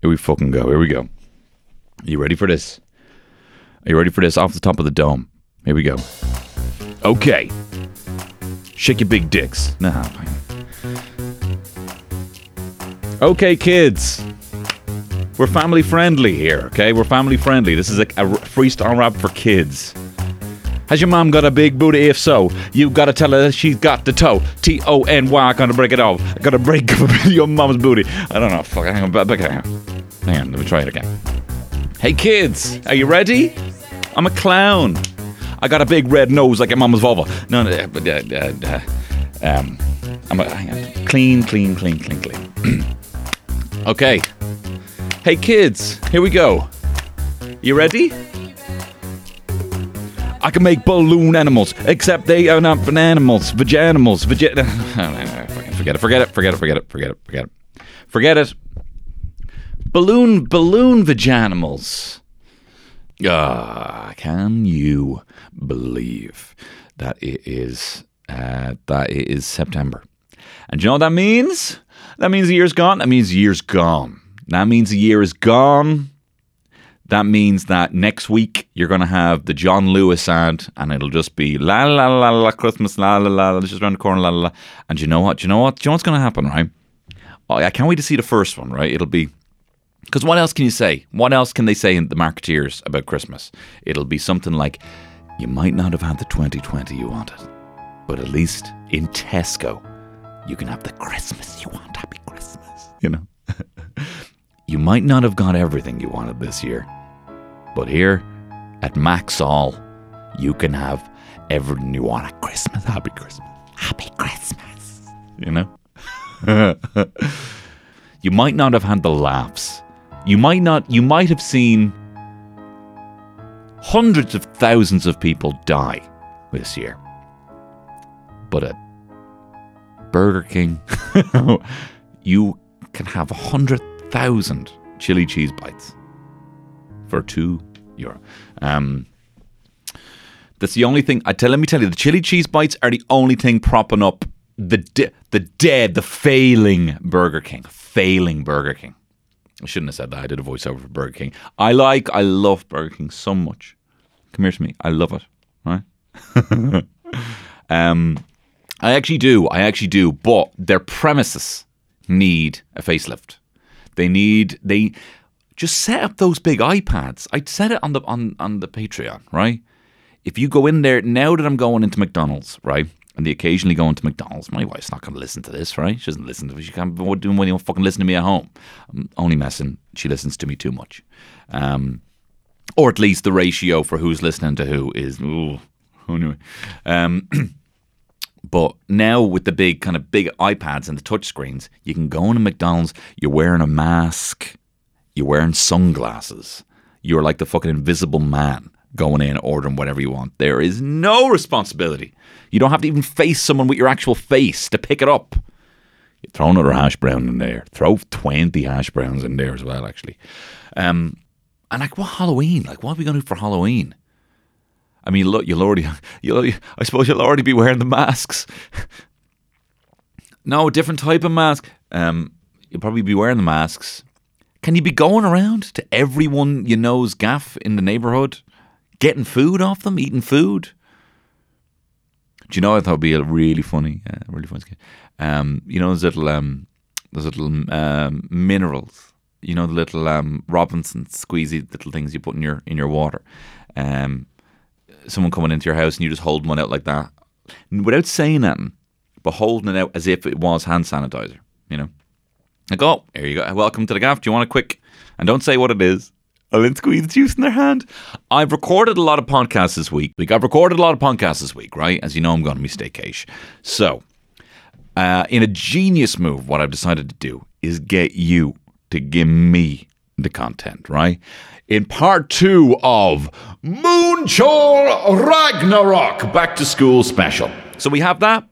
Here we fucking go. Here we go. Are you ready for this? Are you ready for this? Off the top of the dome. Here we go. Okay. Shake your big dicks. Nah. Okay, kids. We're family friendly here, okay? We're family friendly. This is a, a freestyle rap for kids. Has your mom got a big booty? If so, you gotta tell her she's got the toe. T O N Y, gonna break it off. I gotta break your mom's booty. I don't know. Fuck, hang on, back, hang on. Hang on, let me try it again. Hey kids, are you ready? I'm a clown. I got a big red nose like your mama's vulva. No, no, uh, uh, uh, um, I'm a, hang on. Clean, clean, clean, clean, clean. okay. Hey kids, here we go. You ready? I can make balloon animals, except they are not animals, vaginimals, vagi- Forget it, forget it, forget it, forget it, forget it, forget it. Forget it. Balloon, balloon vaginimals. Ah, can you believe that it is uh, that it is September? And you know what that means? That means the year's gone. That means the year's gone. That means the year is gone. That means that next week you're going to have the John Lewis ad, and it'll just be la la la la Christmas la la la, just around the corner la la la. And you know what? you know what? you know what's going to happen, right? Oh, I can't wait to see the first one, right? It'll be because what else can you say? What else can they say in the marketeers about Christmas? It'll be something like, "You might not have had the 2020 you wanted, but at least in Tesco, you can have the Christmas you want. Happy Christmas, you know." you might not have got everything you wanted this year but here at Maxol, you can have everything you want at Christmas. Happy Christmas. Happy Christmas. You know? you might not have had the laughs. You might not you might have seen hundreds of thousands of people die this year. But at Burger King, you can have a hundred thousand chili cheese bites for two euro. Um, that's the only thing. I tell. Let me tell you, the chili cheese bites are the only thing propping up the de- the dead, the failing Burger King, failing Burger King. I shouldn't have said that. I did a voiceover for Burger King. I like, I love Burger King so much. Come here to me. I love it. Right. um, I actually do. I actually do. But their premises need a facelift. They need they just set up those big iPads. I'd set it on the on, on the Patreon, right? If you go in there now that I'm going into McDonald's, right? And they occasionally go into McDonald's. My wife's not going to listen to this, right? She doesn't listen to me. She can't be when fucking listen to me at home. I'm only messing. She listens to me too much. Um, or at least the ratio for who's listening to who is. Ooh, anyway. Um, but now with the big kind of big iPads and the touch screens, you can go into McDonald's. You're wearing a mask you're wearing sunglasses. You're like the fucking invisible man going in, ordering whatever you want. There is no responsibility. You don't have to even face someone with your actual face to pick it up. You throw another hash brown in there. Throw 20 hash browns in there as well, actually. Um, and like, what Halloween? Like, what are we going to do for Halloween? I mean, look, you'll already, you'll, I suppose you'll already be wearing the masks. no, a different type of mask. Um, you'll probably be wearing the masks. Can you be going around to everyone you know's gaff in the neighbourhood, getting food off them, eating food? Do you know I thought would be a really funny, uh, really funny skit? Um, you know those little, um, those little um, minerals. You know the little um, Robinson squeezy little things you put in your in your water. Um, someone coming into your house and you just hold one out like that, without saying anything, but holding it out as if it was hand sanitizer. You know. Like, oh, here you go. Welcome to the gaff. Do you want a quick? And don't say what it is. Lint squeeze juice in their hand. I've recorded a lot of podcasts this week. Like I've recorded a lot of podcasts this week, right? As you know, I'm going to be staycation. So, uh, in a genius move, what I've decided to do is get you to give me the content, right? In part two of Moonchol Ragnarok Back to School Special. So we have that.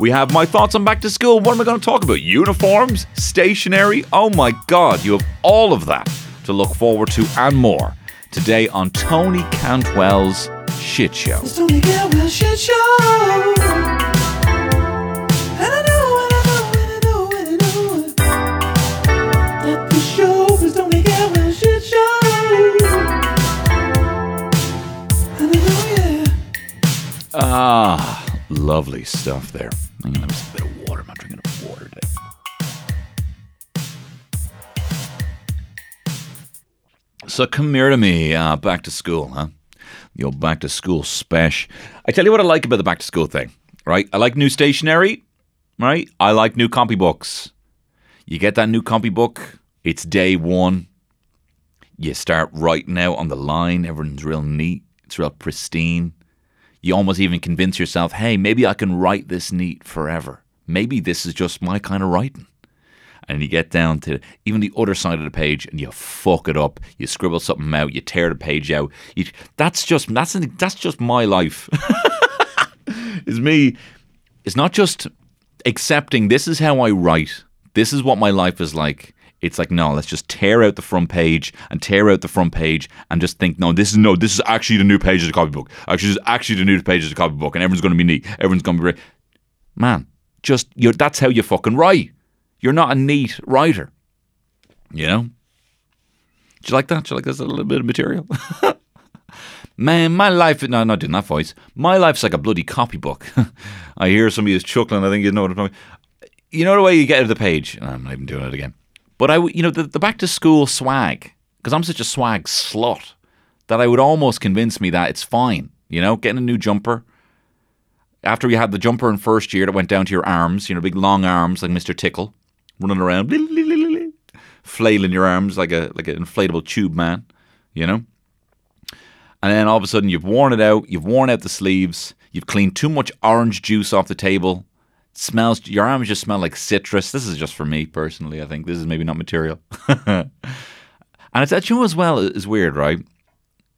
We have my thoughts on back to school. What am I going to talk about? Uniforms? Stationery? Oh my God, you have all of that to look forward to and more today on Tony Cantwell's Shit Show. Tony Shit Show. Ah, lovely stuff there. Bit of water. I'm not drinking enough water today. So come here to me, uh, back to school, huh? Old back to school spesh. I tell you what I like about the back to school thing, right? I like new stationery, right? I like new copy books. You get that new copy book, it's day one. You start writing out on the line, everything's real neat, it's real pristine you almost even convince yourself, hey, maybe I can write this neat forever. Maybe this is just my kind of writing. And you get down to even the other side of the page and you fuck it up. You scribble something out, you tear the page out. You, that's just that's that's just my life. is me. It's not just accepting this is how I write. This is what my life is like. It's like no, let's just tear out the front page and tear out the front page and just think no, this is no, this is actually the new page of the copybook. Actually, this is actually the new page of the copybook, and everyone's going to be neat. Everyone's going to be. Man, just you're that's how you fucking write. You're not a neat writer. You know. Do you like that? Do you like this a little bit of material? Man, my life. No, I'm not doing that voice. My life's like a bloody copybook. I hear somebody is chuckling. I think you know what I'm talking. You know the way you get to the page. I'm not even doing it again. But I, you know, the, the back to school swag, because I'm such a swag slut that I would almost convince me that it's fine. You know, getting a new jumper. After you had the jumper in first year that went down to your arms, you know, big long arms like Mr. Tickle, running around, flailing your arms like a like an inflatable tube man, you know. And then all of a sudden you've worn it out, you've worn out the sleeves, you've cleaned too much orange juice off the table. Smells your arms just smell like citrus. This is just for me personally, I think. This is maybe not material. and it's that you know as well is weird, right?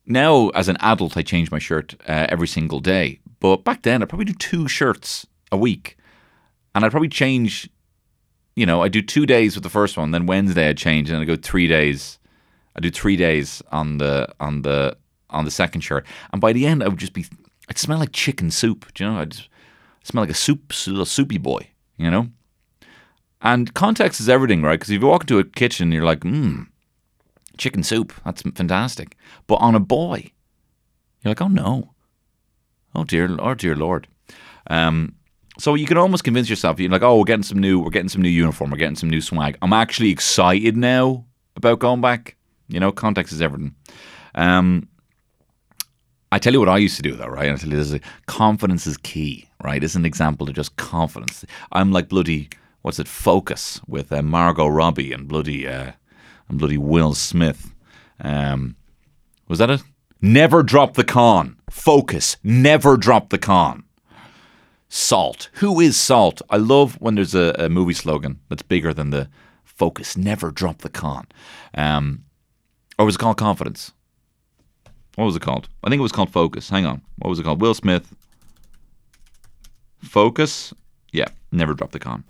Now as an adult I change my shirt uh, every single day. But back then I'd probably do two shirts a week. And I'd probably change you know, I do two days with the first one, then Wednesday I change and I go three days. I do three days on the on the on the second shirt, and by the end I would just be. I'd smell like chicken soup. Do you know? I'd smell like a soup, little soupy boy. You know. And context is everything, right? Because if you walk into a kitchen, you're like, mmm, chicken soup. That's fantastic. But on a boy, you're like, oh no, oh dear, oh dear lord. Um, so you can almost convince yourself, you're like, oh, we're getting some new, we're getting some new uniform, we're getting some new swag. I'm actually excited now about going back. You know, context is everything. Um, I tell you what I used to do though, right? I tell you this is confidence is key, right? It's an example of just confidence. I'm like bloody, what's it? Focus with uh, Margot Robbie and bloody, uh, and bloody Will Smith. Um, was that it? Never drop the con. Focus. Never drop the con. Salt. Who is Salt? I love when there's a, a movie slogan that's bigger than the focus. Never drop the con. Um, or was it called Confidence? What was it called? I think it was called Focus. Hang on. What was it called? Will Smith. Focus. Yeah, never drop the con.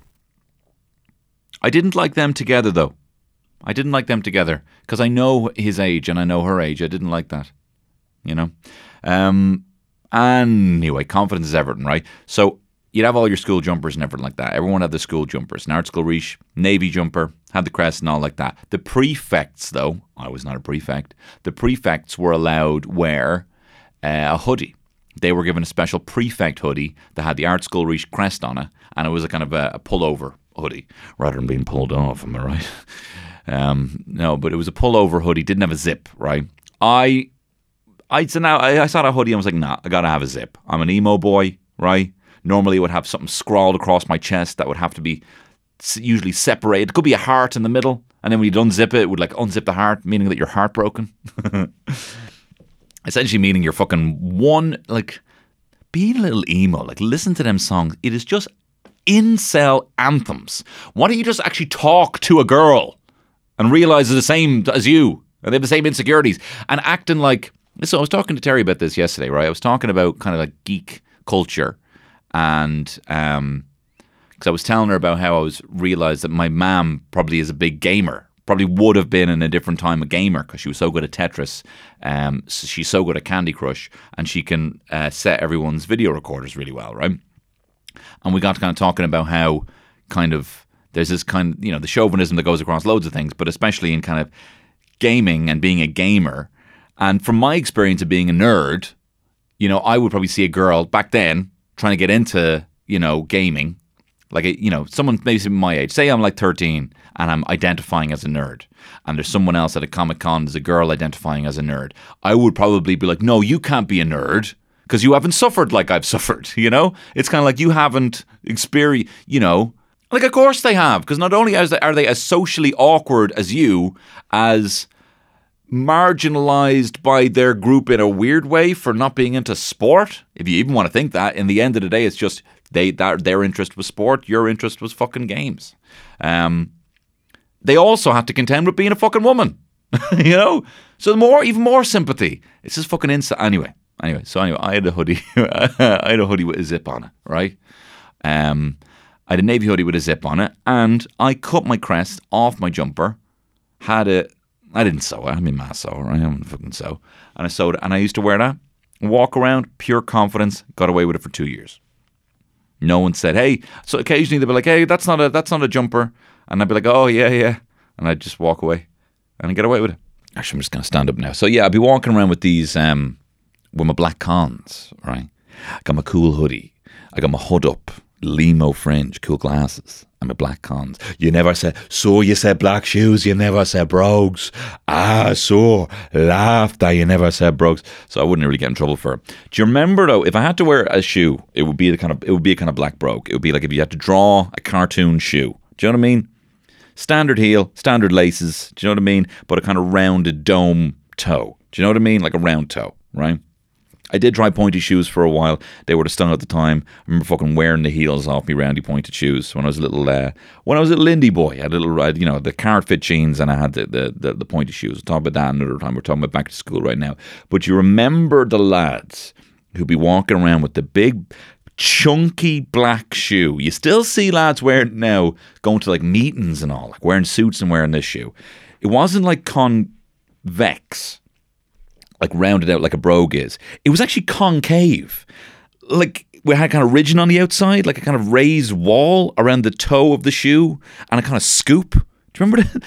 I didn't like them together though. I didn't like them together because I know his age and I know her age. I didn't like that. You know? Um, anyway, confidence is everything, right? So you'd have all your school jumpers and everything like that. Everyone had the school jumpers. An Ardscoil Rís, navy jumper, had the crest and all like that. The prefects, though, I was not a prefect. The prefects were allowed wear uh, a hoodie. They were given a special prefect hoodie that had the Ardscoil Rís crest on it, and it was a kind of a, a pullover hoodie rather than being pulled off. Am I right? Um, no, but it was a pullover hoodie. Didn't have a zip. Right. I, I so now I, I saw that hoodie. and I was like, nah, I gotta have a zip. I'm an emo boy. Right. Normally, I would have something scrawled across my chest that would have to be usually separated. It could be a heart in the middle, and then when you'd unzip it, it would like unzip the heart, meaning that you're heartbroken. Essentially, meaning you're fucking one like being a little emo. Like listen to them songs. It is just incel anthems. Why don't you just actually talk to a girl and realize they're the same as you and they have the same insecurities and acting like. So I was talking to Terry about this yesterday, right? I was talking about kind of like geek culture and um because I was telling her about how I was realized that my mom probably is a big gamer. Probably would have been in a different time a gamer because she was so good at Tetris. Um, so she's so good at Candy Crush, and she can uh, set everyone's video recorders really well, right? And we got kind of talking about how kind of there's this kind, of you know, the chauvinism that goes across loads of things, but especially in kind of gaming and being a gamer. And from my experience of being a nerd, you know, I would probably see a girl back then trying to get into, you know, gaming. Like, you know, someone maybe my age. Say I'm like 13 and I'm identifying as a nerd. And there's someone else at a Comic Con, there's a girl identifying as a nerd. I would probably be like, no, you can't be a nerd because you haven't suffered like I've suffered, you know? It's kind of like you haven't experienced, you know, like, of course they have, because not only are they, as socially awkward as you, as marginalized by their group in a weird way for not being into sport. If you even want to think that, in the end of the day, it's just they that their interest was sport, your interest was fucking games. Um, they also had to contend with being a fucking woman, you know. So more, even more sympathy. It's just fucking instant. Anyway, anyway. So anyway, I had a hoodie. I had a hoodie with a zip on it, right? Um, I had a navy hoodie with a zip on it, and I cut my crest off my jumper. Had it. I didn't sew it. I mean, my sew. Right? I don't fucking sew. And I sewed it, and I used to wear that. Walk around, pure confidence. Got away with it for two years. No one said, "Hey." So occasionally they'd be like, "Hey, that's not a that's not a jumper," and I'd be like, "Oh yeah, yeah," and I'd just walk away and I'd get away with it. Actually, I'm just gonna stand up now. So yeah, I'd be walking around with these um, with my black cons, right? I got my cool hoodie. I got my hood up, limo fringe, cool glasses, and my black cons. You never said, so you said black shoes, you never said brogues. Ah, so laughed that you never said brogues. So I wouldn't really get in trouble for it. Do you remember though, if I had to wear a shoe, it would be the kind of it would be a kind of black brogue. It would be like if you had to draw a cartoon shoe. Do you know what I mean? Standard heel, standard laces, do you know what I mean? But a kind of rounded dome toe. Do you know what I mean? Like a round toe, right? I did try pointy shoes for a while. They were the style at the time. I remember fucking wearing the heels off me roundy pointed shoes when I was a little uh, when I was a little indie boy. I had a little you know the carrot fit jeans and I had the the, the, the pointy shoes. We'll talk about that another time. We're talking about back to school right now. But you remember the lads who'd be walking around with the big chunky black shoe. You still see lads wearing now going to like meetings and all, like wearing suits and wearing this shoe. It wasn't like convex like rounded out like a brogue is. It was actually concave. Like we had kind of ridge on the outside, like a kind of raised wall around the toe of the shoe and a kind of scoop. Do you remember that?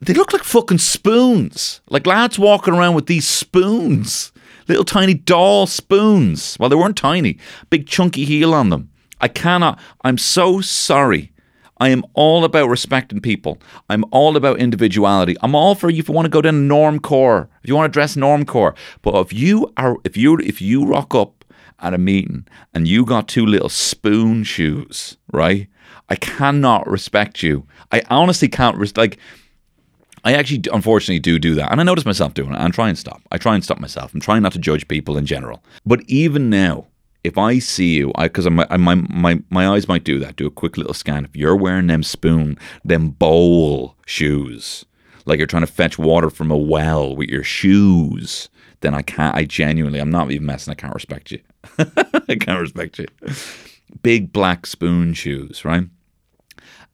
They look like fucking spoons. Like lads walking around with these spoons. Little tiny doll spoons. Well, they weren't tiny. Big chunky heel on them. I cannot. I'm so sorry. I am all about respecting people. I'm all about individuality. I'm all for you if you want to go down norm core, if you want to dress norm core. But if you are, if you if you rock up at a meeting and you got two little spoon shoes, right? I cannot respect you. I honestly can't. Res- like, I actually, unfortunately, do do that, and I notice myself doing it. And try and stop. I try and stop myself. I'm trying not to judge people in general. But even now, if I see you, because my, my my my eyes might do that, do a quick little scan. If you're wearing them spoon, them bowl shoes, like you're trying to fetch water from a well with your shoes, then I can't. I genuinely, I'm not even messing. I can't respect you. I can't respect you. Big black spoon shoes, right?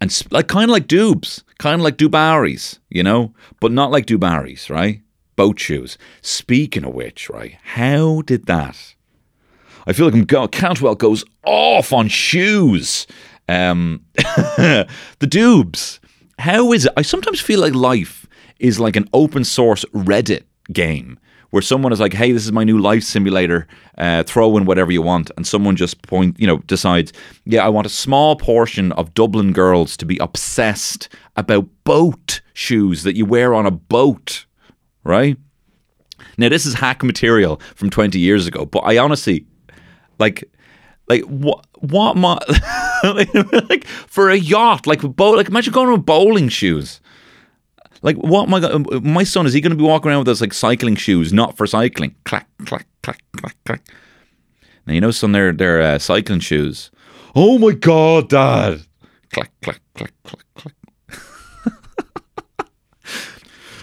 And like kind of like dubs, kind of like Dubarrys, you know, but not like Dubarrys, right? Boat shoes. Speaking of which, right? How did that? I feel like I'm Cantwell goes off on shoes. Um, the dubs. How is it? I sometimes feel like life is like an open source Reddit game where someone is like, "Hey, this is my new life simulator. Uh, throw in whatever you want," and someone just point, you know, decides, "Yeah, I want a small portion of Dublin girls to be obsessed about boat shoes that you wear on a boat." Right? Now, this is hack material from 20 years ago, but I honestly, like, like what? What? My, like, for a yacht, like boat, like imagine going with bowling shoes. Like what? My God, my son is he going to be walking around with those like cycling shoes, not for cycling? Clack, clack, clack, clack, clack. Now you know, son, they're they're uh, cycling shoes. Oh my God, Dad! Clack, clack, clack, clack, clack.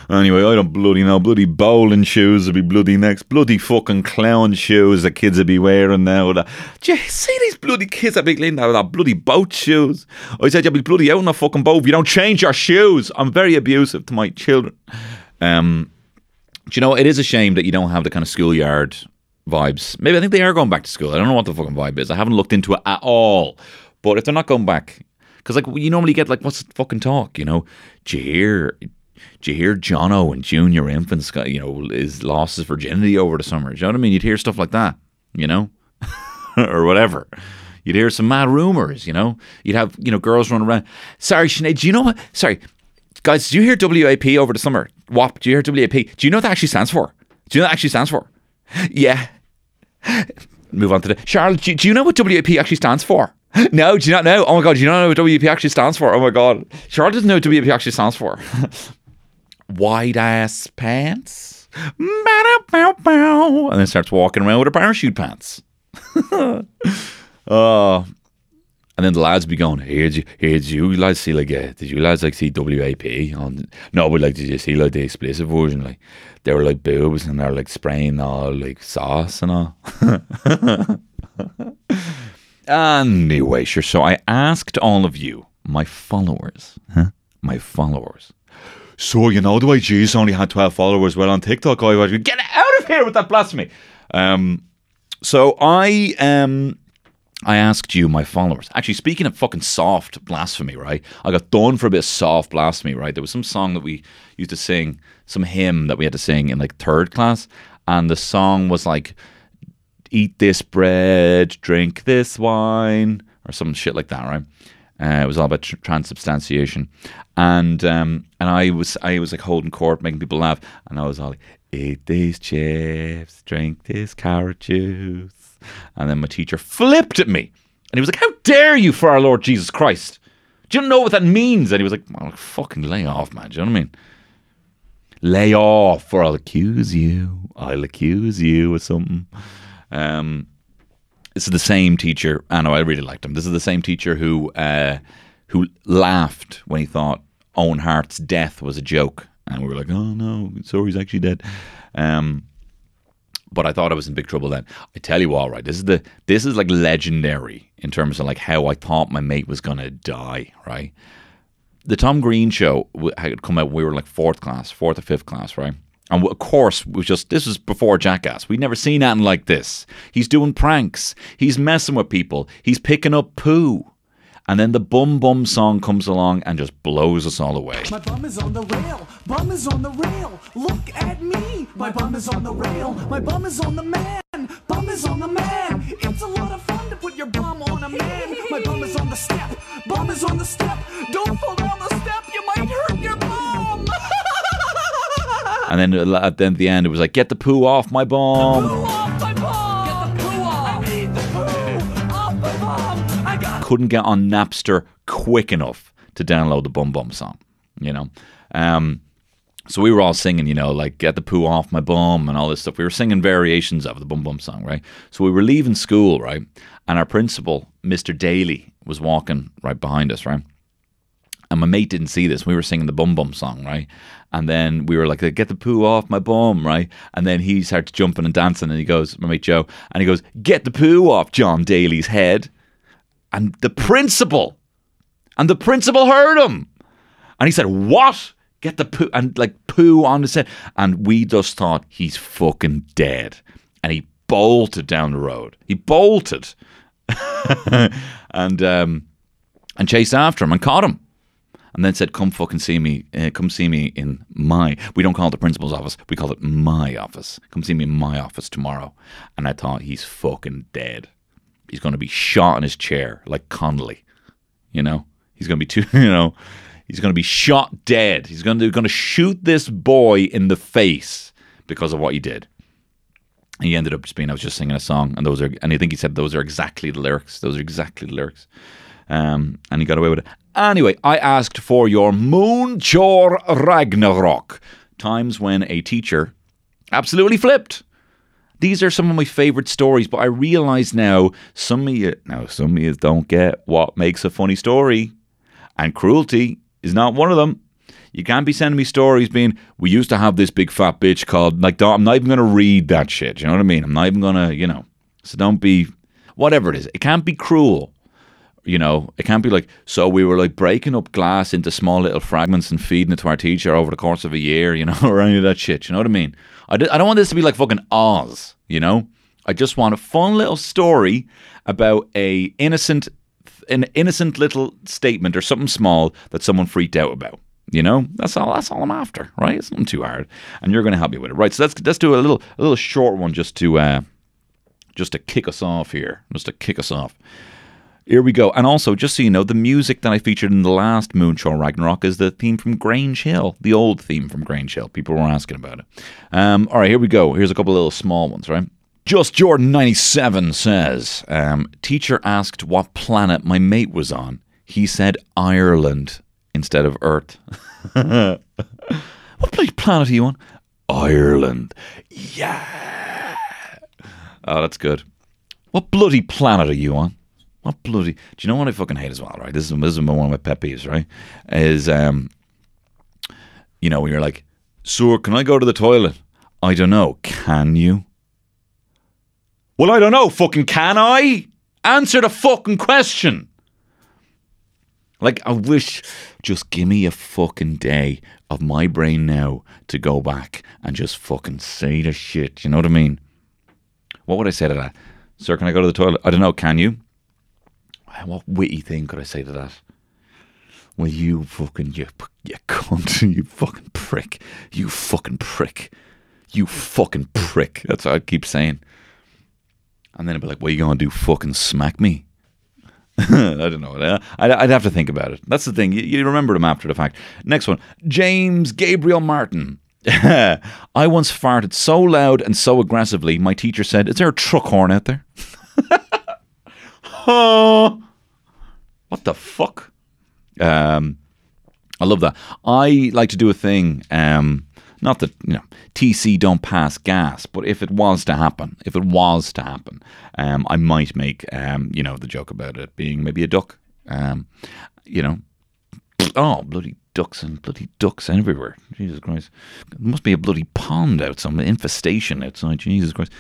Anyway, I don't bloody know. Bloody bowling shoes would be bloody next. Bloody fucking clown shoes the kids would be wearing now. Do you see these bloody kids that be cleaning out with bloody boat shoes? I said you'll be bloody out on a fucking boat if you don't change your shoes. I'm very abusive to my children. Um, do you know, it is a shame that you don't have the kind of schoolyard vibes. Maybe I think they are going back to school. I don't know what the fucking vibe is. I haven't looked into it at all. But if they're not going back, because like you normally get like, what's the fucking talk? You know, do you hear? Do you hear Jono and junior infants got you know is lost his virginity over the summer? Do you know what I mean? You'd hear stuff like that, you know, or whatever. You'd hear some mad rumors, you know. You'd have you know girls running around. Sorry, Sinead, do you know what? Sorry, guys, did you hear WAP over the summer? WAP? Do you hear WAP? Do you know what that actually stands for? Do you know what that actually stands for? Yeah. Move on to the Charlotte. Do, do you know what WAP actually stands for? No, do you not know? Oh my god, do you not know what WAP actually stands for? Oh my god, Charlotte doesn't know what WAP actually stands for. Wide ass pants. And then starts walking around with her parachute pants. Oh, and then the lads be going, hey, did you, hey, did you lads see like, uh, did you lads like see WAP? On, no, but like, did you see like the explicit version? Like, they were like boobs and they're like spraying all like sauce and all. anyway, sure. So I asked all of you, my followers, huh? my followers. So you know the way Jesus only had twelve followers. Well, on TikTok, I was get out of here with that blasphemy. Um, so I um I asked you, my followers. Actually, speaking of fucking soft blasphemy, right? I got done for a bit of soft blasphemy, right? There was some song that we used to sing, some hymn that we had to sing in like third class, and the song was like, "Eat this bread, drink this wine," or some shit like that, right? Uh, it was all about tr- transubstantiation, and um, and I was I was like holding court, making people laugh, and I was all like, "Eat these chips, drink this carrot juice." And then my teacher flipped at me, and he was like, "How dare you, for our Lord Jesus Christ? Do you know what that means?" And he was like, well, "Fucking lay off, man. Do you know what I mean?" Lay off, or I'll accuse you. I'll accuse you of something. Um, this is the same teacher. I know I really liked him. This is the same teacher who uh, who laughed when he thought Owen Hart's death was a joke, and we were like, "Oh no, sorry, he's actually dead." Um, but I thought I was in big trouble then. I tell you all right, this is the this is like legendary in terms of like how I thought my mate was gonna die. Right, the Tom Green show had come out. We were like fourth class, fourth or fifth class, right? And of course, was just this was before Jackass. We'd never seen anything like this. He's doing pranks. He's messing with people. He's picking up poo. And then the bum bum song comes along and just blows us all away. My bum is on the rail. Bum is on the rail. Look at me. My bum is on the rail. My bum is on the man. Bum is on the man. It's a lot of fun to put your bum on a man. My bum is on the step. Bum is on the step. Don't fall down the And then at the, the end, it was like, "Get the poo off my bum." Off my bum. Get the poo off. I need the poo off my bum. Couldn't get on Napster quick enough to download the Bum Bum song, you know. Um, so we were all singing, you know, like "Get the poo off my bum" and all this stuff. We were singing variations of the Bum Bum song, right? So we were leaving school, right, and our principal, Mr. Daly, was walking right behind us, right. And my mate didn't see this. We were singing the Bum Bum song, right? And then we were like, "Get the poo off my bum," right? And then he starts jumping and dancing, and he goes, "My mate Joe," and he goes, "Get the poo off John Daly's head." And the principal, and the principal heard him, and he said, "What? Get the poo and like poo on his head?" And we just thought he's fucking dead, and he bolted down the road. He bolted, and um, and chased after him and caught him and then said, "Come fucking see me. Uh, come see me in my. We don't call it the principal's office. We call it my office. Come see me in my office tomorrow." And I thought he's fucking dead. He's going to be shot in his chair like Connolly. You know, he's going to be too. You know, he's going to be shot dead. He's going to going to shoot this boy in the face because of what he did. And he ended up just being. I was just singing a song, and those are. And I think he said those are exactly the lyrics. Those are exactly the lyrics. Um, and he got away with it. Anyway, I asked for your Moonchor Ragnarok. Times when a teacher absolutely flipped. These are some of my favourite stories, but I realise now some of you now some of you don't get what makes a funny story. And cruelty is not one of them. You can't be sending me stories being, we used to have this big fat bitch called, like, I'm not even to read that shit. You know what I mean? I'm not even to, you know. So don't be, whatever it is. It can't be cruel. You know, it can't be like, so we were like breaking up glass into small little fragments and feeding it to our teacher over the course of a year, you know, or any of that shit. You know what I mean? I, d- I don't want this to be like fucking Oz, you know? I just want a fun little story about a innocent, an innocent little statement or something small that someone freaked out about. You know, that's all. That's all I'm after, right? It's not too hard, and you're going to help me with it, right? So let's let's do a little a little short one just to uh, just to kick us off here, just to kick us off. Here we go. And also, just so you know, the music that I featured in the last Moonshaw Ragnarok is the theme from Grange Hill, the old theme from Grange Hill. People were asking about it. Um, all right, here we go. Here's a couple little small ones, right? Just Jordan 97 says, um, Teacher asked what planet my mate was on. He said Ireland instead of Earth. what bloody planet are you on? Ireland. Yeah. Oh, that's good. What bloody planet are you on? What bloody? Do you know what I fucking hate as well? Right, this is this is one of my pet peeves. Right, is um, you know, when you're like, "Sir, can I go to the toilet?" I don't know. Can you? Well, I don't know. Fucking can I? Answer the fucking question. Like, I wish, just give me a fucking day of my brain now to go back and just fucking say the shit. You know what I mean? What would I say to that? Sir, can I go to the toilet? I don't know. Can you? What witty thing could I say to that? Well, you fucking, you, you cunt, you fucking prick, you fucking prick, you fucking prick. That's what I keep saying. And then I'd be like, what are you going to do? Fucking smack me? I don't know. Uh, I'd, I'd have to think about it. That's the thing. You, you remember them after the fact. Next one James Gabriel Martin. I once farted so loud and so aggressively, my teacher said, Is there a truck horn out there? what the fuck? Um, I love that. I like to do a thing. Um, not that you know TC don't pass gas, but if it was to happen, if it was to happen, um, I might make um, you know the joke about it being maybe a duck. Um, you know, oh bloody ducks and bloody ducks everywhere. Jesus Christ, there must be a bloody pond out, some infestation outside. Jesus Christ.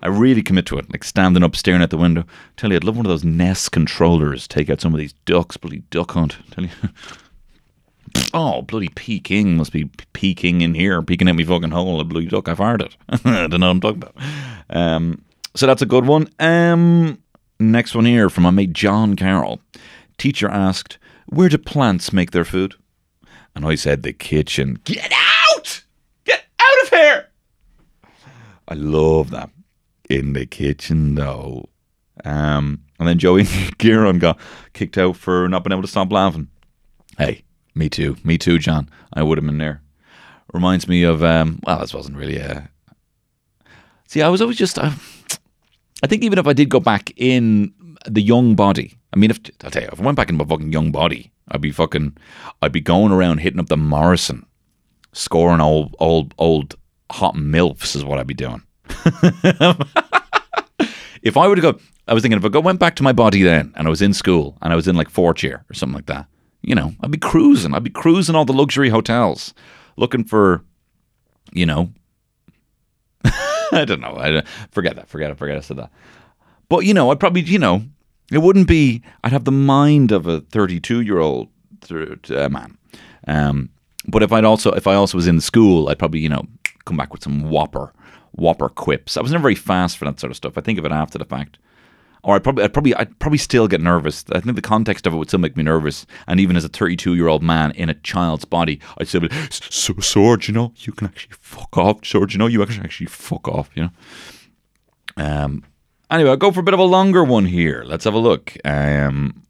I really commit to it, like standing up, staring out the window. Tell you, I'd love one of those NES controllers. Take out some of these ducks, bloody duck hunt. Tell you. Oh, bloody Peking must be peeking in here, peeking at me fucking hole. A bloody duck, I farted. I don't know what I'm talking about. Um, so that's a good one. Um, next one here from my mate John Carroll. Teacher asked, Where do plants make their food? And I said, The kitchen. Get out! Get out of here! I love that. In the kitchen, though. Um, and then Joey Giron got kicked out for not being able to stop laughing. Hey, me too. Me too, John. I would have been there. Reminds me of um well, this wasn't really a See, I was always just uh, I think even if I did go back in the young body, I mean if I'll tell you, if I went back in my fucking young body, I'd be fucking I'd be going around hitting up the Morrison, scoring old old old hot milfs is what I'd be doing. If I were to go I was thinking if I went back to my body then and I was in school and I was in like fourth year or something like that you know, I'd be cruising. I'd be cruising all the luxury hotels, looking for, you know, I don't know. I forget that. Forget it. Forget I said that. But you know, I'd probably, you know, it wouldn't be. I'd have the mind of a 32 year old uh, man. Um, but if I'd also, if I also was in school, I'd probably, you know, come back with some whopper, whopper quips. I was never very fast for that sort of stuff. I think of it after the fact or I'd probably, I'd probably, I'd probably still get nervous. I think the context of it would still make me nervous. And even as a 32 year old man in a child's body, I'd still be, so, Sorge, you know, you can actually fuck off. Sorge, you know, you can actually fuck off, you know. Um. Anyway, I'll go for a bit of a longer one here. Let's have a look. Um.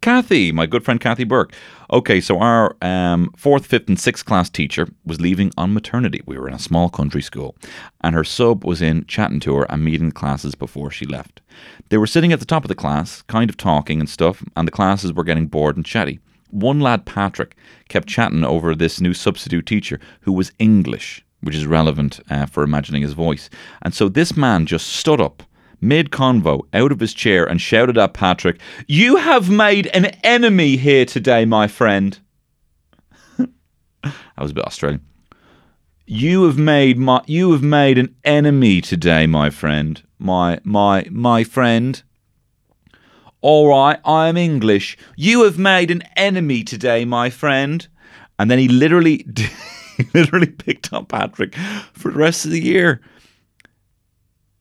Kathy, my good friend Kathy Burke. Okay, so our um, fourth, fifth, and sixth class teacher was leaving on maternity. We were in a small country school, and her sub was in chatting to her and meeting classes before she left. They were sitting at the top of the class, kind of talking and stuff, and the classes were getting bored and chatty. One lad, Patrick, kept chatting over this new substitute teacher who was English, which is relevant uh, for imagining his voice. And so this man just stood up mid convo out of his chair and shouted at Patrick, You have made an enemy here today, my friend. that was a bit Australian. You have made my you have made an enemy today, my friend. My my my friend. All right, I am English. You have made an enemy today, my friend. And then he literally literally picked up Patrick for the rest of the year.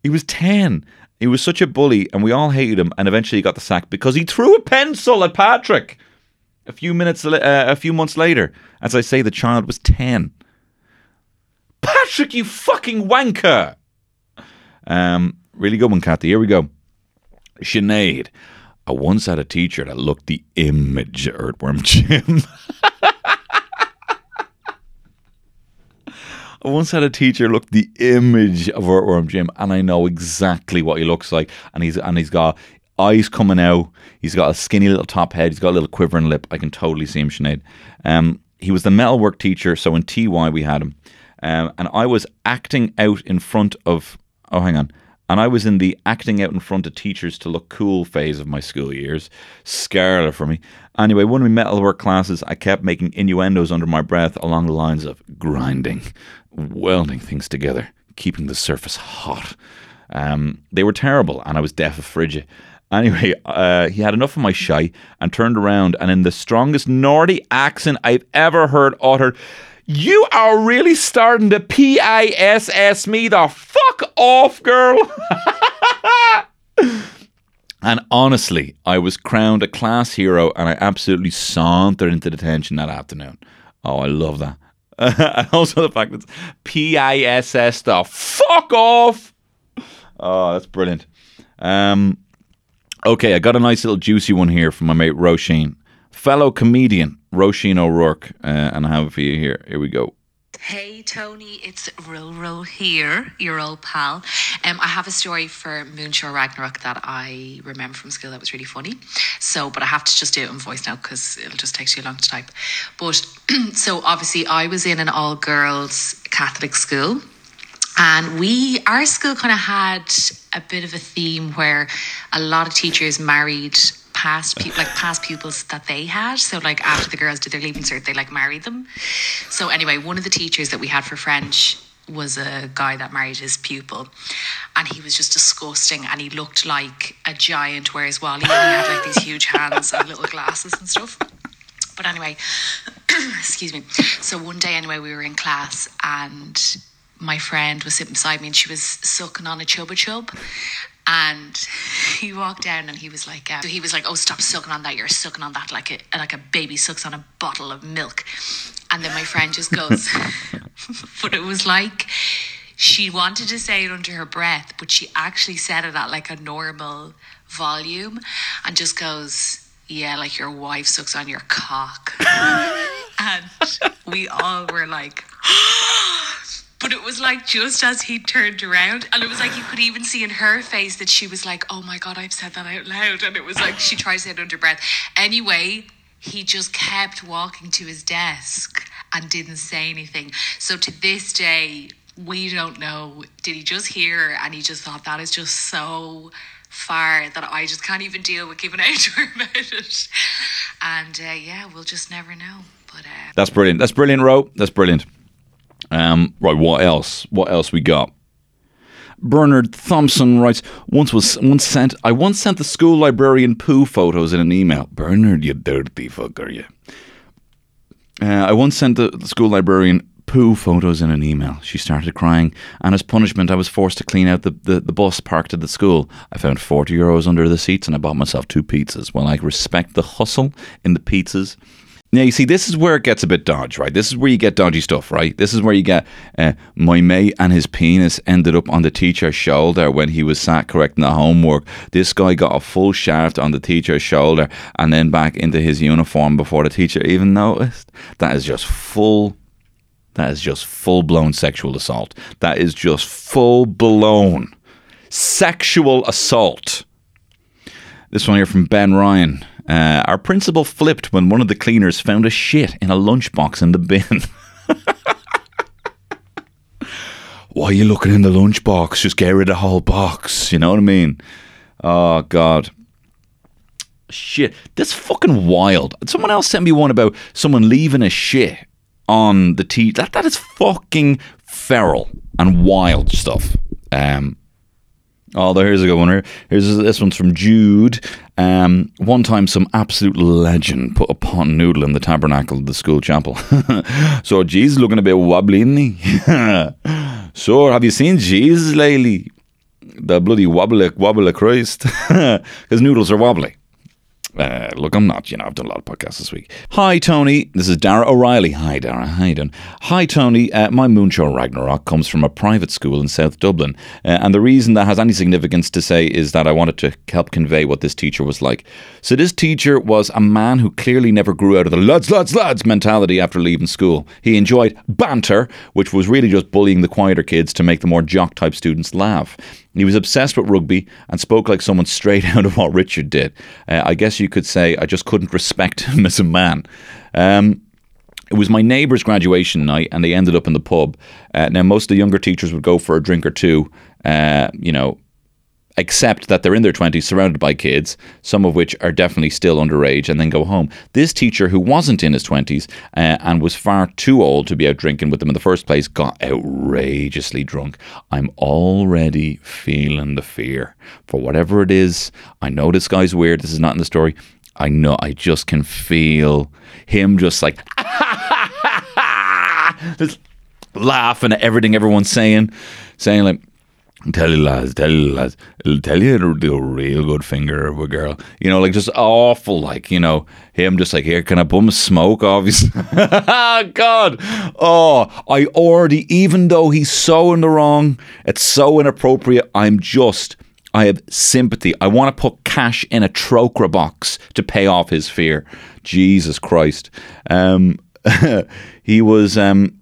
He was 10 he was such a bully, and we all hated him. And eventually, he got the sack because he threw a pencil at Patrick. A few minutes, uh, a few months later, as I say, the child was 10. Patrick, you fucking wanker! Um, really good one, Kathy. Here we go. Sinead. I once had a teacher that looked the image of Earthworm Jim. I once had a teacher look the image of Earthworm Jim, and I know exactly what he looks like. And he's and he's got eyes coming out. He's got a skinny little top head. He's got a little quivering lip. I can totally see him, Sinead. Um, he was the metalwork teacher, so in TY we had him, um, and I was acting out in front of. Oh, hang on. And I was in the acting out in front of teachers to look cool phase of my school years. Scarlet for me. Anyway, one of my metalwork classes, I kept making innuendos under my breath along the lines of grinding, welding things together, keeping the surface hot. Um, they were terrible, and I was deaf of frigid. Anyway, uh, he had enough of my shy and turned around, and in the strongest Nordy accent I've ever heard uttered, you are really starting to P-I-S-S me the fuck off, girl. and honestly, I was crowned a class hero and I absolutely sauntered into detention that afternoon. Oh, I love that. and also the fact that P-I-S-S the fuck off. Oh, that's brilliant. Um, okay, I got a nice little juicy one here from my mate Roisin, fellow comedian Roisin O'Rourke, uh, and I have it for you here. Here we go. Hey Tony, it's Roro here, your old pal. Um, I have a story for Moonshore Ragnarok that I remember from school that was really funny. So, but I have to just do it in voice now because it'll just take too long to type. But so obviously, I was in an all girls Catholic school. And we, our school kind of had a bit of a theme where a lot of teachers married past people, like past pupils that they had. So like after the girls did their leaving cert, they like married them. So anyway, one of the teachers that we had for French was a guy that married his pupil, and he was just disgusting, and he looked like a giant. Where's Wally, he had like these huge hands and little glasses and stuff. But anyway, excuse me. So one day, anyway, we were in class and my friend was sitting beside me and she was sucking on a chubba chub. And he walked down and he was like, uh, he was like, oh, stop sucking on that. You're sucking on that like a like a baby sucks on a bottle of milk. And then my friend just goes, but it was like she wanted to say it under her breath, but she actually said it at like a normal volume and just goes, yeah, like your wife sucks on your cock. and we all were like, but it was like just as he turned around, and it was like you could even see in her face that she was like, oh my God, I've said that out loud. And it was like she tried to say it under breath. Anyway, he just kept walking to his desk and didn't say anything. So to this day, we don't know. Did he just hear and he just thought that is just so far that I just can't even deal with giving out to her about it. And uh, yeah, we'll just never know. But uh, That's brilliant. That's brilliant, Ro. That's brilliant. Um, right, what else? What else we got? Bernard Thompson writes, once was once sent I once sent the school librarian poo photos in an email. Bernard, you dirty fucker, you. Uh, I once sent the, the school librarian poo photos in an email. She started crying, and as punishment, I was forced to clean out the, the, the bus parked at the school. I found 40 euros under the seats and I bought myself two pizzas. Well, I respect the hustle in the pizzas. Now, you see, this is where it gets a bit dodgy, right? This is where you get dodgy stuff, right? This is where you get uh, my mate and his penis ended up on the teacher's shoulder when he was sat correcting the homework. This guy got a full shaft on the teacher's shoulder and then back into his uniform before the teacher even noticed. That is just full that is just full blown sexual assault. That is just full blown sexual assault. This one here from Ben Ryan. Uh, our principal flipped when one of the cleaners found a shit in a lunchbox in the bin. Why are you looking in the lunchbox? Just get rid of the whole box. You know what I mean? Oh, God. Shit. That's fucking wild. Someone else sent me one about someone leaving a shit on the tea. That, that is fucking feral and wild stuff. Um, Oh, here's a good one. Here. Here's this one's from Jude. Um, one time, some absolute legend put a pot noodle in the tabernacle of the school chapel. so Jesus looking a bit wobbly, isn't he? so have you seen Jesus lately? The bloody wobble of Christ, because noodles are wobbly. Uh, look, I'm not, you know, I've done a lot of podcasts this week. Hi, Tony. This is Dara O'Reilly. Hi, Dara. You doing? Hi, Tony. Uh, my Moonshow Ragnarok comes from a private school in South Dublin. Uh, and the reason that has any significance to say is that I wanted to help convey what this teacher was like. So, this teacher was a man who clearly never grew out of the lads, lads, lads mentality after leaving school. He enjoyed banter, which was really just bullying the quieter kids to make the more jock type students laugh. He was obsessed with rugby and spoke like someone straight out of what Richard did. Uh, I guess you could say I just couldn't respect him as a man. Um, it was my neighbour's graduation night, and they ended up in the pub. Uh, now, most of the younger teachers would go for a drink or two, uh, you know, except that they're in their 20s, surrounded by kids, some of which are definitely still underage, and then go home. This teacher, who wasn't in his 20s uh, and was far too old to be out drinking with them in the first place, got outrageously drunk. I'm already feeling the fear. For whatever it is, I know this guy's weird. This is not in the story. I know, I just can feel him just like, laughing at everything everyone's saying, saying like, Tell you lads, tell you lads, tell you do a real good finger of a girl. You know, like just awful, like, you know, him just like, here, can I bum smoke, obviously? God. Oh, I already, even though he's so in the wrong, it's so inappropriate, I'm just, I have sympathy. I want to put cash in a Trócaire box to pay off his fear. Jesus Christ. Um, he was, um,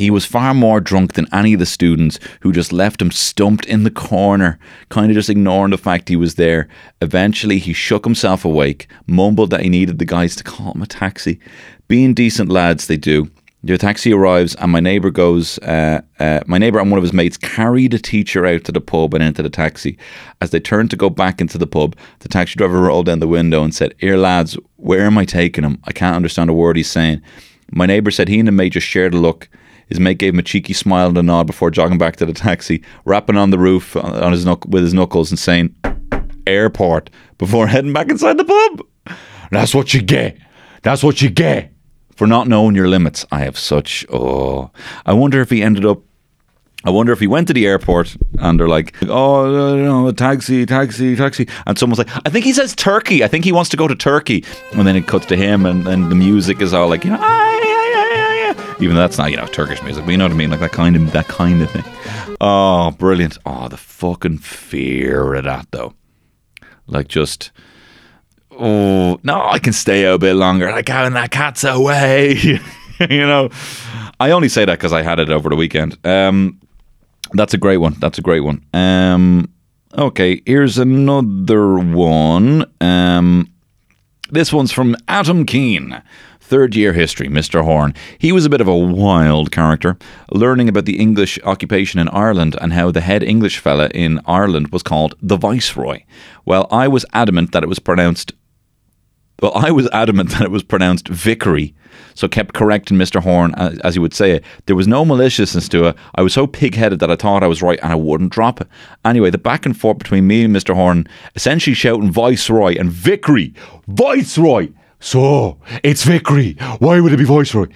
he was far more drunk than any of the students who just left him stumped in the corner, kind of just ignoring the fact he was there. Eventually, he shook himself awake, mumbled that he needed the guys to call him a taxi. Being decent lads, they do. The taxi arrives, and my neighbour goes. Uh, uh, my neighbour and one of his mates carry the teacher out to the pub and into the taxi. As they turned to go back into the pub, the taxi driver rolled down the window and said, "Here, lads, where am I taking him? I can't understand a word he's saying." My neighbour said he and the mate just shared a look. His mate gave him a cheeky smile and a nod before jogging back to the taxi, rapping on the roof on his knuck- with his knuckles and saying, airport, before heading back inside the pub. That's what you get. That's what you get for not knowing your limits. I have such, oh. I wonder if he ended up I wonder if he went to the airport and they're like, oh, you know, taxi, taxi, taxi. And someone's like, I think he says Turkey. I think he wants to go to Turkey. And then it cuts to him and, and the music is all like, you know, "Ah, even though that's not, you know, Turkish music, but you know what I mean? Like that kind of, that kind of thing. Oh, brilliant. Oh, the fucking fear of that though. Like just, oh, no, I can stay out a bit longer. Like having that cat's away. you know, I only say that because I had it over the weekend. Um, that's a great one. That's a great one. Um, okay, here's another one. Um, this one's from Adam Keane. Third year history, Mr. Horn. He was a bit of a wild character, learning about the English occupation in Ireland and how the head English fella in Ireland was called the Viceroy. Well, I was adamant that it was pronounced well, I was adamant that it was pronounced vicary, so kept correcting Mr. Horn as, he would say it. There was no maliciousness to it. I was so pig headed that I thought I was right and I wouldn't drop it. Anyway, the back and forth between me and Mr. Horn, essentially shouting Viceroy and Vicary. Viceroy! So, it's Vicary. Why would it be Viceroy?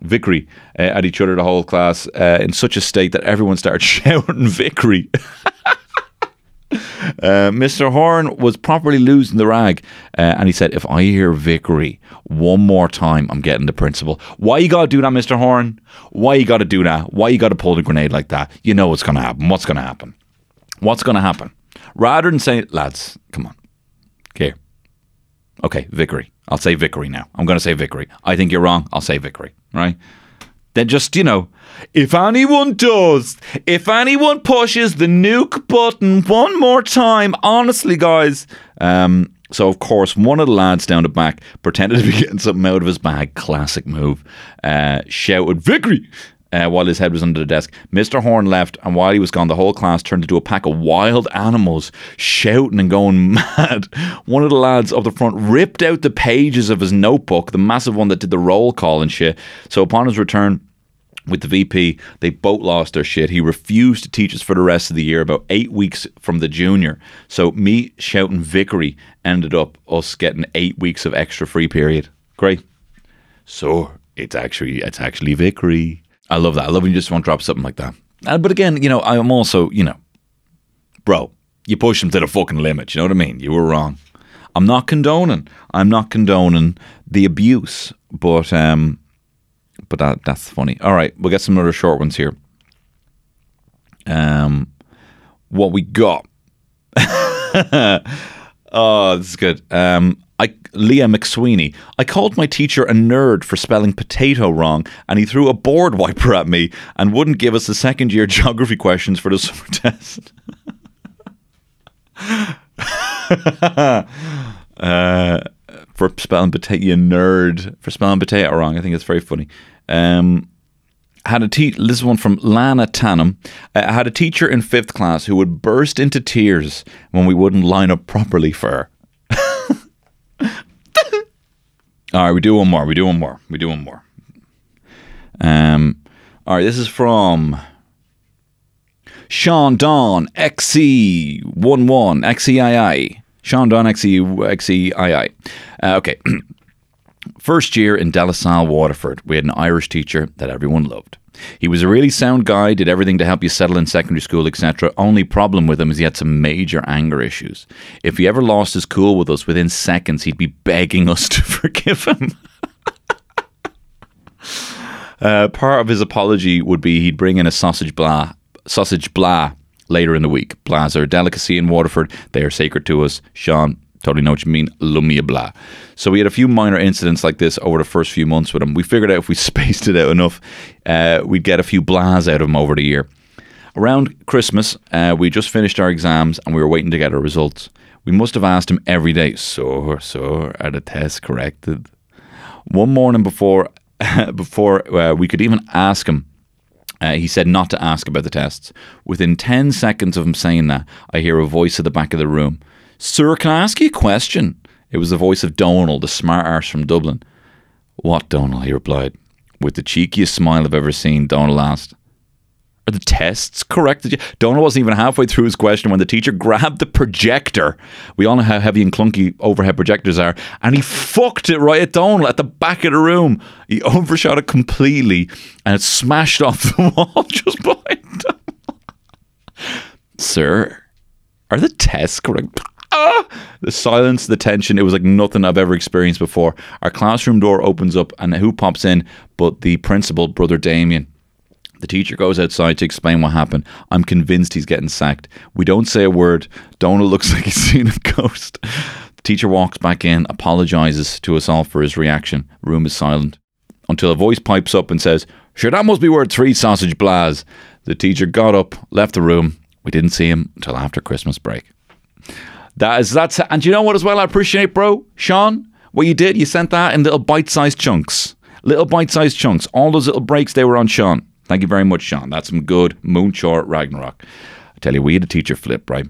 Vicary uh, at each other the whole class uh, in such a state that everyone started shouting Vicary. Uh, Mr. Horn was properly losing the rag, uh, and he said, "If I hear Vickery one more time, I'm getting the principal." Why you gotta do that, Mr. Horn? Why you gotta do that? Why you gotta pull the grenade like that? You know what's gonna happen. What's gonna happen? What's gonna happen? Rather than say, "Lads, come on, here." Okay, Vickery. I'll say Vickery now. I'm going to say Vickery. I think you're wrong. I'll say Vickery. Right? Then just, you know, if anyone does, if anyone pushes the nuke button one more time, honestly, guys. Um, so, of course, one of the lads down the back pretended to be getting something out of his bag. Classic move. Uh, shouted, Vickery! Uh, while his head was under the desk. Mr. Horn left, and while he was gone, the whole class turned into a pack of wild animals, shouting and going mad. One of the lads up the front ripped out the pages of his notebook, the massive one that did the roll call and shit. So upon his return, with the VP, they both lost their shit. He refused to teach us for the rest of the year, about eight weeks from the junior. So me shouting Vickery ended up us getting eight weeks of extra free period. Great. So it's actually it's actually Vickery. I love that. I love when you just want to drop something like that. Uh, but again, you know, I'm also, you know, bro, you push him to the fucking limit. You know what I mean? You were wrong. I'm not condoning. I'm not condoning the abuse, but um, but that that's funny. All right, we'll get some other short ones here. Um, what we got? oh, this is good. Um, Leah McSweeney. I called my teacher a nerd for spelling potato wrong, and he threw a board wiper at me and wouldn't give us the second year geography questions for the summer test. uh, for spelling potato, you nerd for spelling potato wrong. I think it's very funny. Um, had a te- this is one from Lana Tannum. Uh, I had a teacher in fifth class who would burst into tears when we wouldn't line up properly for her. All right, we do one more. We do one more. We do one more. Um, all right, this is from Sean Don XC11 XEII. Sean Don XE XEII. Uh, okay. First year in De La Salle, Waterford, we had an Irish teacher that everyone loved. He was a really sound guy, did everything to help you settle in secondary school, etc. Only problem with him is he had some major anger issues. If he ever lost his cool with us, within seconds he'd be begging us to forgive him. uh, part of his apology would be he'd bring in a sausage blaa, sausage blaa later in the week. Blaas are a delicacy in Waterford. They are sacred to us. Sean, totally know what you mean. Lumia blaa. So we had a few minor incidents like this over the first few months with him. We figured out if we spaced it out enough, uh, we'd get a few blaas out of him over the year. Around Christmas, uh, we just finished our exams and we were waiting to get our results. We must have asked him every day, "So, so, are the tests corrected?" One morning before, before uh, we could even ask him, uh, he said not to ask about the tests. Within 10 seconds of him saying that, I hear a voice at the back of the room. Sir, can I ask you a question? It was the voice of Donal, the smart arse from Dublin. What, Donal? He replied. With the cheekiest smile I've ever seen, Donal asked. Are the tests correct? Donal wasn't even halfway through his question when the teacher grabbed the projector. We all know how heavy and clunky overhead projectors are, and he fucked it right at Donal at the back of the room. He overshot it completely, and it smashed off the wall just behind him. Sir, are the tests correct? Ah! The silence, the tension, it was like nothing I've ever experienced before. Our classroom door opens up, and who pops in but the principal, Brother Damien. The teacher goes outside to explain what happened. I'm convinced he's getting sacked. We don't say a word. Donal looks like he's seen a ghost. The teacher walks back in, apologizes to us all for his reaction. Room is silent. Until a voice pipes up and says, Sure, that must be worth three sausage blaas. The teacher got up, left the room. We didn't see him until after Christmas break. That is that's and you know what as well I appreciate, bro? Sean, what you did, you sent that in little bite-sized chunks. Little bite-sized chunks. All those little breaks they were on Sean. Thank you very much, Sean. That's some good Moonshort Ragnarok. I tell you, we had a teacher flip, right?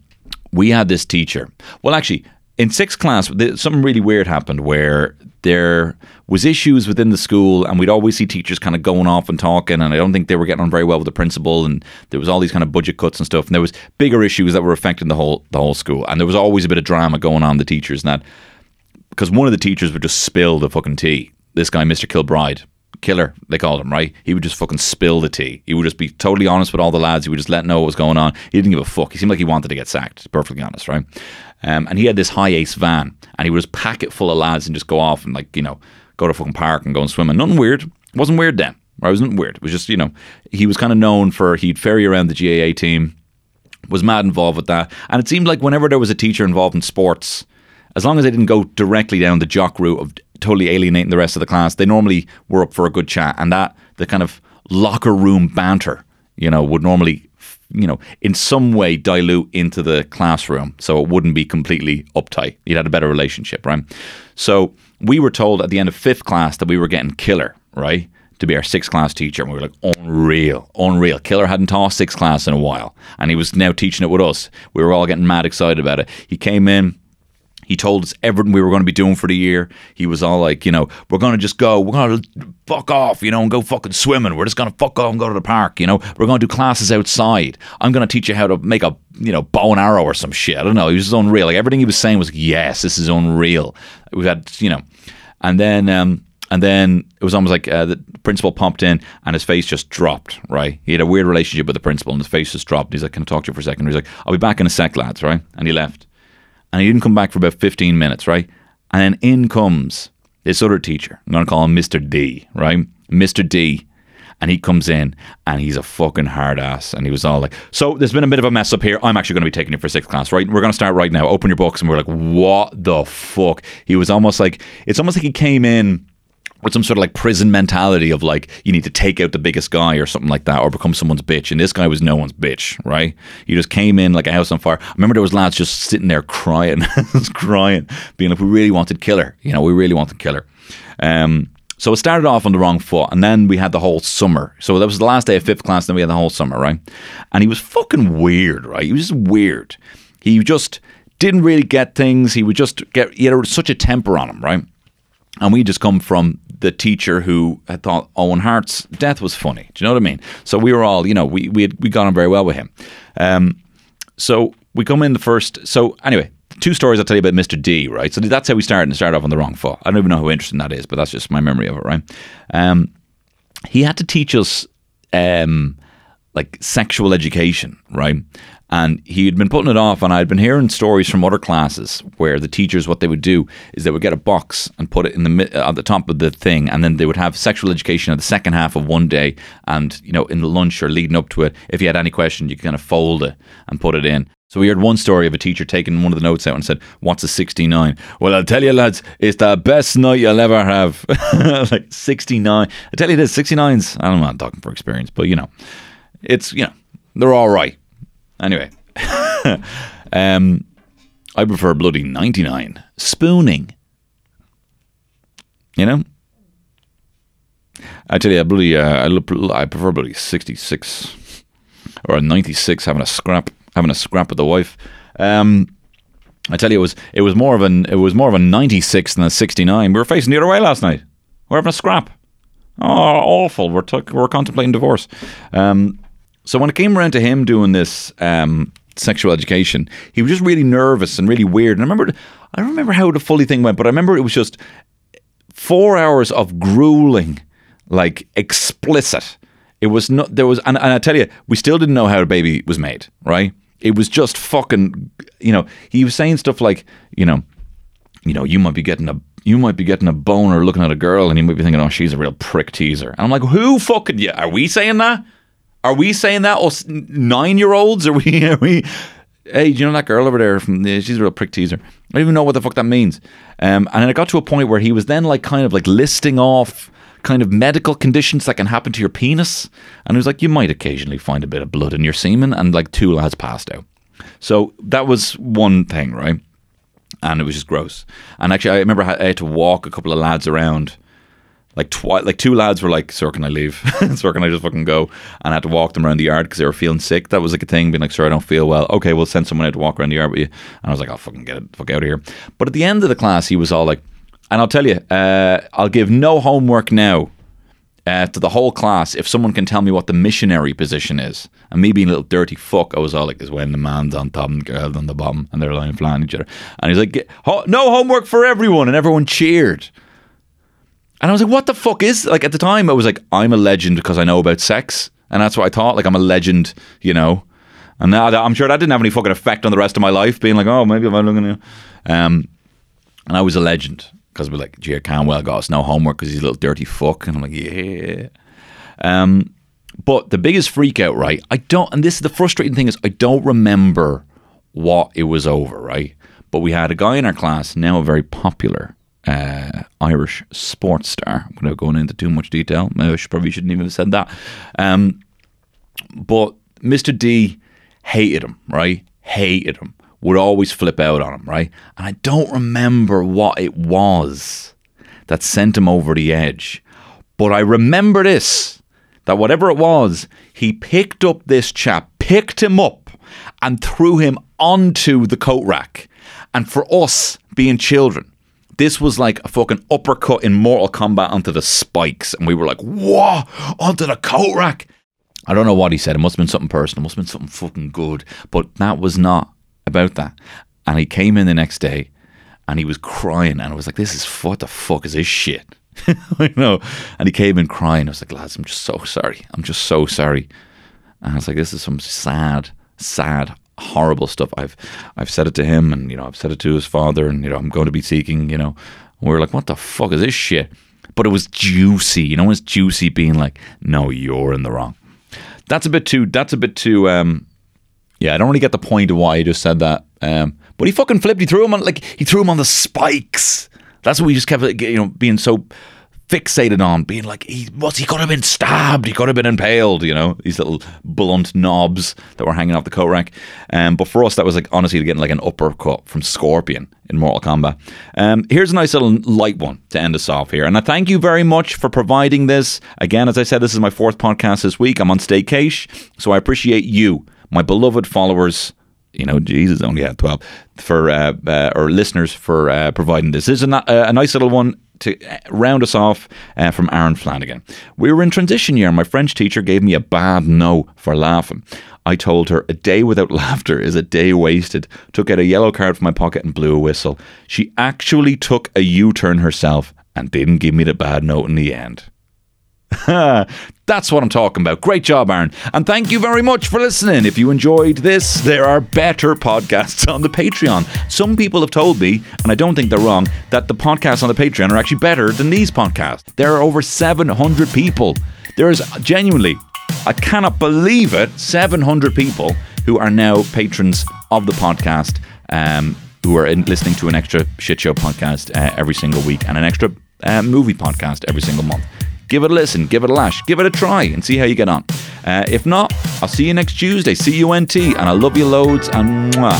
We had this teacher. Well, actually, in sixth class, something really weird happened where there was issues within the school, and we'd always see teachers kind of going off and talking, and I don't think they were getting on very well with the principal, and there was all these kind of budget cuts and stuff, and there was bigger issues that were affecting the whole the whole school, and there was always a bit of drama going on the teachers, and that because one of the teachers would just spill the fucking tea. This guy, Mr. Kilbride, killer, they called him, right? He would just fucking spill the tea. He would just be totally honest with all the lads. He would just let know what was going on. He didn't give a fuck. He seemed like he wanted to get sacked, perfectly honest, right? Um, and he had this HiAce van, and he would just pack it full of lads and just go off and, like, you know, go to fucking park and go and swim. And nothing weird. It wasn't weird then. Or it wasn't weird. It was just, you know, he was kind of known for, he'd ferry around the GAA team, was mad involved with that. And it seemed like whenever there was a teacher involved in sports, as long as they didn't go directly down the jock route of totally alienating the rest of the class, they normally were up for a good chat. And that, the kind of locker room banter, you know, would normally, you know, in some way dilute into the classroom. So it wouldn't be completely uptight. You'd had a better relationship, right? So we were told at the end of fifth class that we were getting killer, right? To be our sixth class teacher. And we were like, unreal, unreal. Killer hadn't taught sixth class in a while. And he was now teaching it with us. We were all getting mad excited about it. He came in, he told us everything we were going to be doing for the year. He was all like, you know, we're going to just go, we're going to fuck off, you know, and go fucking swimming. We're just going to fuck off and go to the park, you know. We're going to do classes outside. I'm going to teach you how to make a, you know, bow and arrow or some shit. I don't know. He was just unreal. Like everything he was saying was, yes, this is unreal. We've had, you know, and then, um, and then it was almost like uh, the principal pumped in and his face just dropped, right? He had a weird relationship with the principal and his face just dropped. He's like, Can I talk to you for a second? He's like, I'll be back in a sec, lads, right? And he left. And he didn't come back for about 15 minutes, right? And then in comes this other teacher. I'm going to call him Mr. D, right? Mr. D. And he comes in and he's a fucking hard ass. And he was all like, So there's been a bit of a mess up here. I'm actually going to be taking you for sixth class, right? We're going to start right now. Open your books. And we're like, What the fuck? He was almost like, it's almost like he came in with some sort of like prison mentality of like you need to take out the biggest guy or something like that or become someone's bitch and this guy was no one's bitch right? He just came in like a house on fire. I remember there was lads just sitting there crying crying being like we really wanted killer you know we really wanted killer. Um so it started off on the wrong foot and then we had the whole summer. So that was the last day of fifth class then we had the whole summer right? And he was fucking weird right? He was just weird. He just didn't really get things. He would just get he had such a temper on him right? And we just come from the teacher who had thought Owen Hart's death was funny. Do you know what I mean? So we were all, you know, we we had, we got on very well with him. Um, so we come in the first. So anyway, two stories I'll tell you about Mr. D. Right. So that's how we started and started off on the wrong foot. I don't even know how interesting that is, but that's just my memory of it. Right. Um, he had to teach us um, like sexual education, right? And he had been putting it off, and I'd been hearing stories from other classes where the teachers, what they would do is they would get a box and put it in the uh, at the top of the thing, and then they would have sexual education at the second half of one day, and you know, in the lunch or leading up to it, if you had any question, you could kind of fold it and put it in. So we heard one story of a teacher taking one of the notes out and said, "What's a 69?" Well, I'll tell you, lads, it's the best night you'll ever have. like 69. I tell you this, 69s. I don't know, I'm talking for experience, but you know, it's you know, they're all right. Anyway, um, I prefer bloody 99 spooning. You know, I tell you, I bloody, uh, I, look, I prefer bloody 66 or a 96 having a scrap, having a scrap with the wife. Um, I tell you, it was it was more of an it was more of a 96 than a 69. We were facing the other way last night. We're having a scrap. Oh, awful. We're t- we're contemplating divorce. Um, so when it came around to him doing this um, sexual education, he was just really nervous and really weird. And I remember, I don't remember how the fully thing went, but I remember it was just four hours of grueling, like explicit. It was not there was, and, and I tell you, we still didn't know how a baby was made. Right? It was just fucking. You know, he was saying stuff like, you know, you know, you might be getting a you might be getting a boner looking at a girl, and you might be thinking, oh, she's a real prick teaser. And I'm like, who fucking yeah? Are we saying that? Are we saying that? Us nine year olds? Are we? Are we? Hey, do you know that girl over there? From she's a real prick teaser. I don't even know what the fuck that means. Um, and it got to a point where he was then like kind of like listing off kind of medical conditions that can happen to your penis, and he was like, you might occasionally find a bit of blood in your semen, and like two lads passed out. So that was one thing, right? And it was just gross. And actually, I remember I had to walk a couple of lads around like twi- like two lads were like, "Sir, can I leave? Sir, can I just fucking go?" And I had to walk them around the yard because they were feeling sick. That was like a thing, being like, "Sir, I don't feel well." Okay, we'll send someone out to walk around the yard with you. And I was like, "I'll fucking get it, fuck out of here." But at the end of the class, he was all like, "And I'll tell you, uh, I'll give no homework now." Uh, to the whole class, if someone can tell me what the missionary position is, and me being a little dirty fuck, I was all like, "Is when the man's on top and the girl's on the bottom, and they're lying on each other." And he's like, "No homework for everyone," and everyone cheered. And I was like, what the fuck is like at the time I was like, I'm a legend because I know about sex. And that's what I thought. Like I'm a legend, you know. And now that, I'm sure that didn't have any fucking effect on the rest of my life, being like, oh, maybe I'm looking at. Um and I was a legend because we're like, Gia Canwell got us no homework because he's a little dirty fuck. And I'm like, yeah. Um, but the biggest freak out, right? I don't, and this is the frustrating thing is, I don't remember what it was over, right? But we had a guy in our class, now very popular uh, Irish sports star, without going into too much detail. Maybe I should, probably shouldn't even have said that. Um, but Mr. D hated him, right? Hated him. Would always flip out on him, right? And I don't remember what it was that sent him over the edge. But I remember this that whatever it was, he picked up this chap, picked him up, and threw him onto the coat rack. And for us being children, this was like a fucking uppercut in Mortal Kombat onto the spikes. And we were like, whoa, onto the coat rack. I don't know what he said. It must have been something personal. It must have been something fucking good. But that was not about that. And he came in the next day and he was crying. And I was like, this is, what the fuck is this shit? I know. And he came in crying. I was like, lads, I'm just so sorry. I'm just so sorry. And I was like, this is some sad, sad, horrible stuff. I've I've said it to him, and you know I've said it to his father, and you know I'm going to be seeking. You know, we are like, what the fuck is this shit? But it was juicy. You know, it's juicy being like, no, you're in the wrong. That's a bit too. That's a bit too. Um, yeah, I don't really get the point of why he just said that. Um, but he fucking flipped. He threw him on like he threw him on the spikes. That's what we just kept, you know, being so fixated on being like he was he could have been stabbed? He could have been impaled you know? These little blunt knobs that were hanging off the coat rack um, but for us that was like honestly getting like an uppercut from Scorpion in Mortal Kombat. Um, here's a nice little light one to end us off here. And I thank you very much for providing this. Again as I said this is my fourth podcast this week. I'm on staycation so I appreciate you my beloved followers you know, Jesus only had 12 for, uh, uh, or listeners for uh, providing this. This is a, a nice little one to uh, round us off uh, from Aaron Flanagan. We were in transition year. and My French teacher gave me a bad no for laughing. I told her a day without laughter is a day wasted. Took out a yellow card from my pocket and blew a whistle. She actually took a U turn herself and didn't give me the bad note in the end. That's what I'm talking about. Great job, Aaron. And thank you very much for listening. If you enjoyed this, there are better podcasts on the Patreon. Some people have told me, and I don't think they're wrong, that the podcasts on the Patreon are actually better than these podcasts. There are over 700 people. There is genuinely, I cannot believe it, 700 people who are now patrons of the podcast. Um, who are in, listening to an extra shit show podcast uh, every single week and an extra uh, movie podcast every single month. Give it a listen, give it a lash, give it a try, and see how you get on. Uh, if not, I'll see you next Tuesday. See you NT, and I love you loads. And mwah.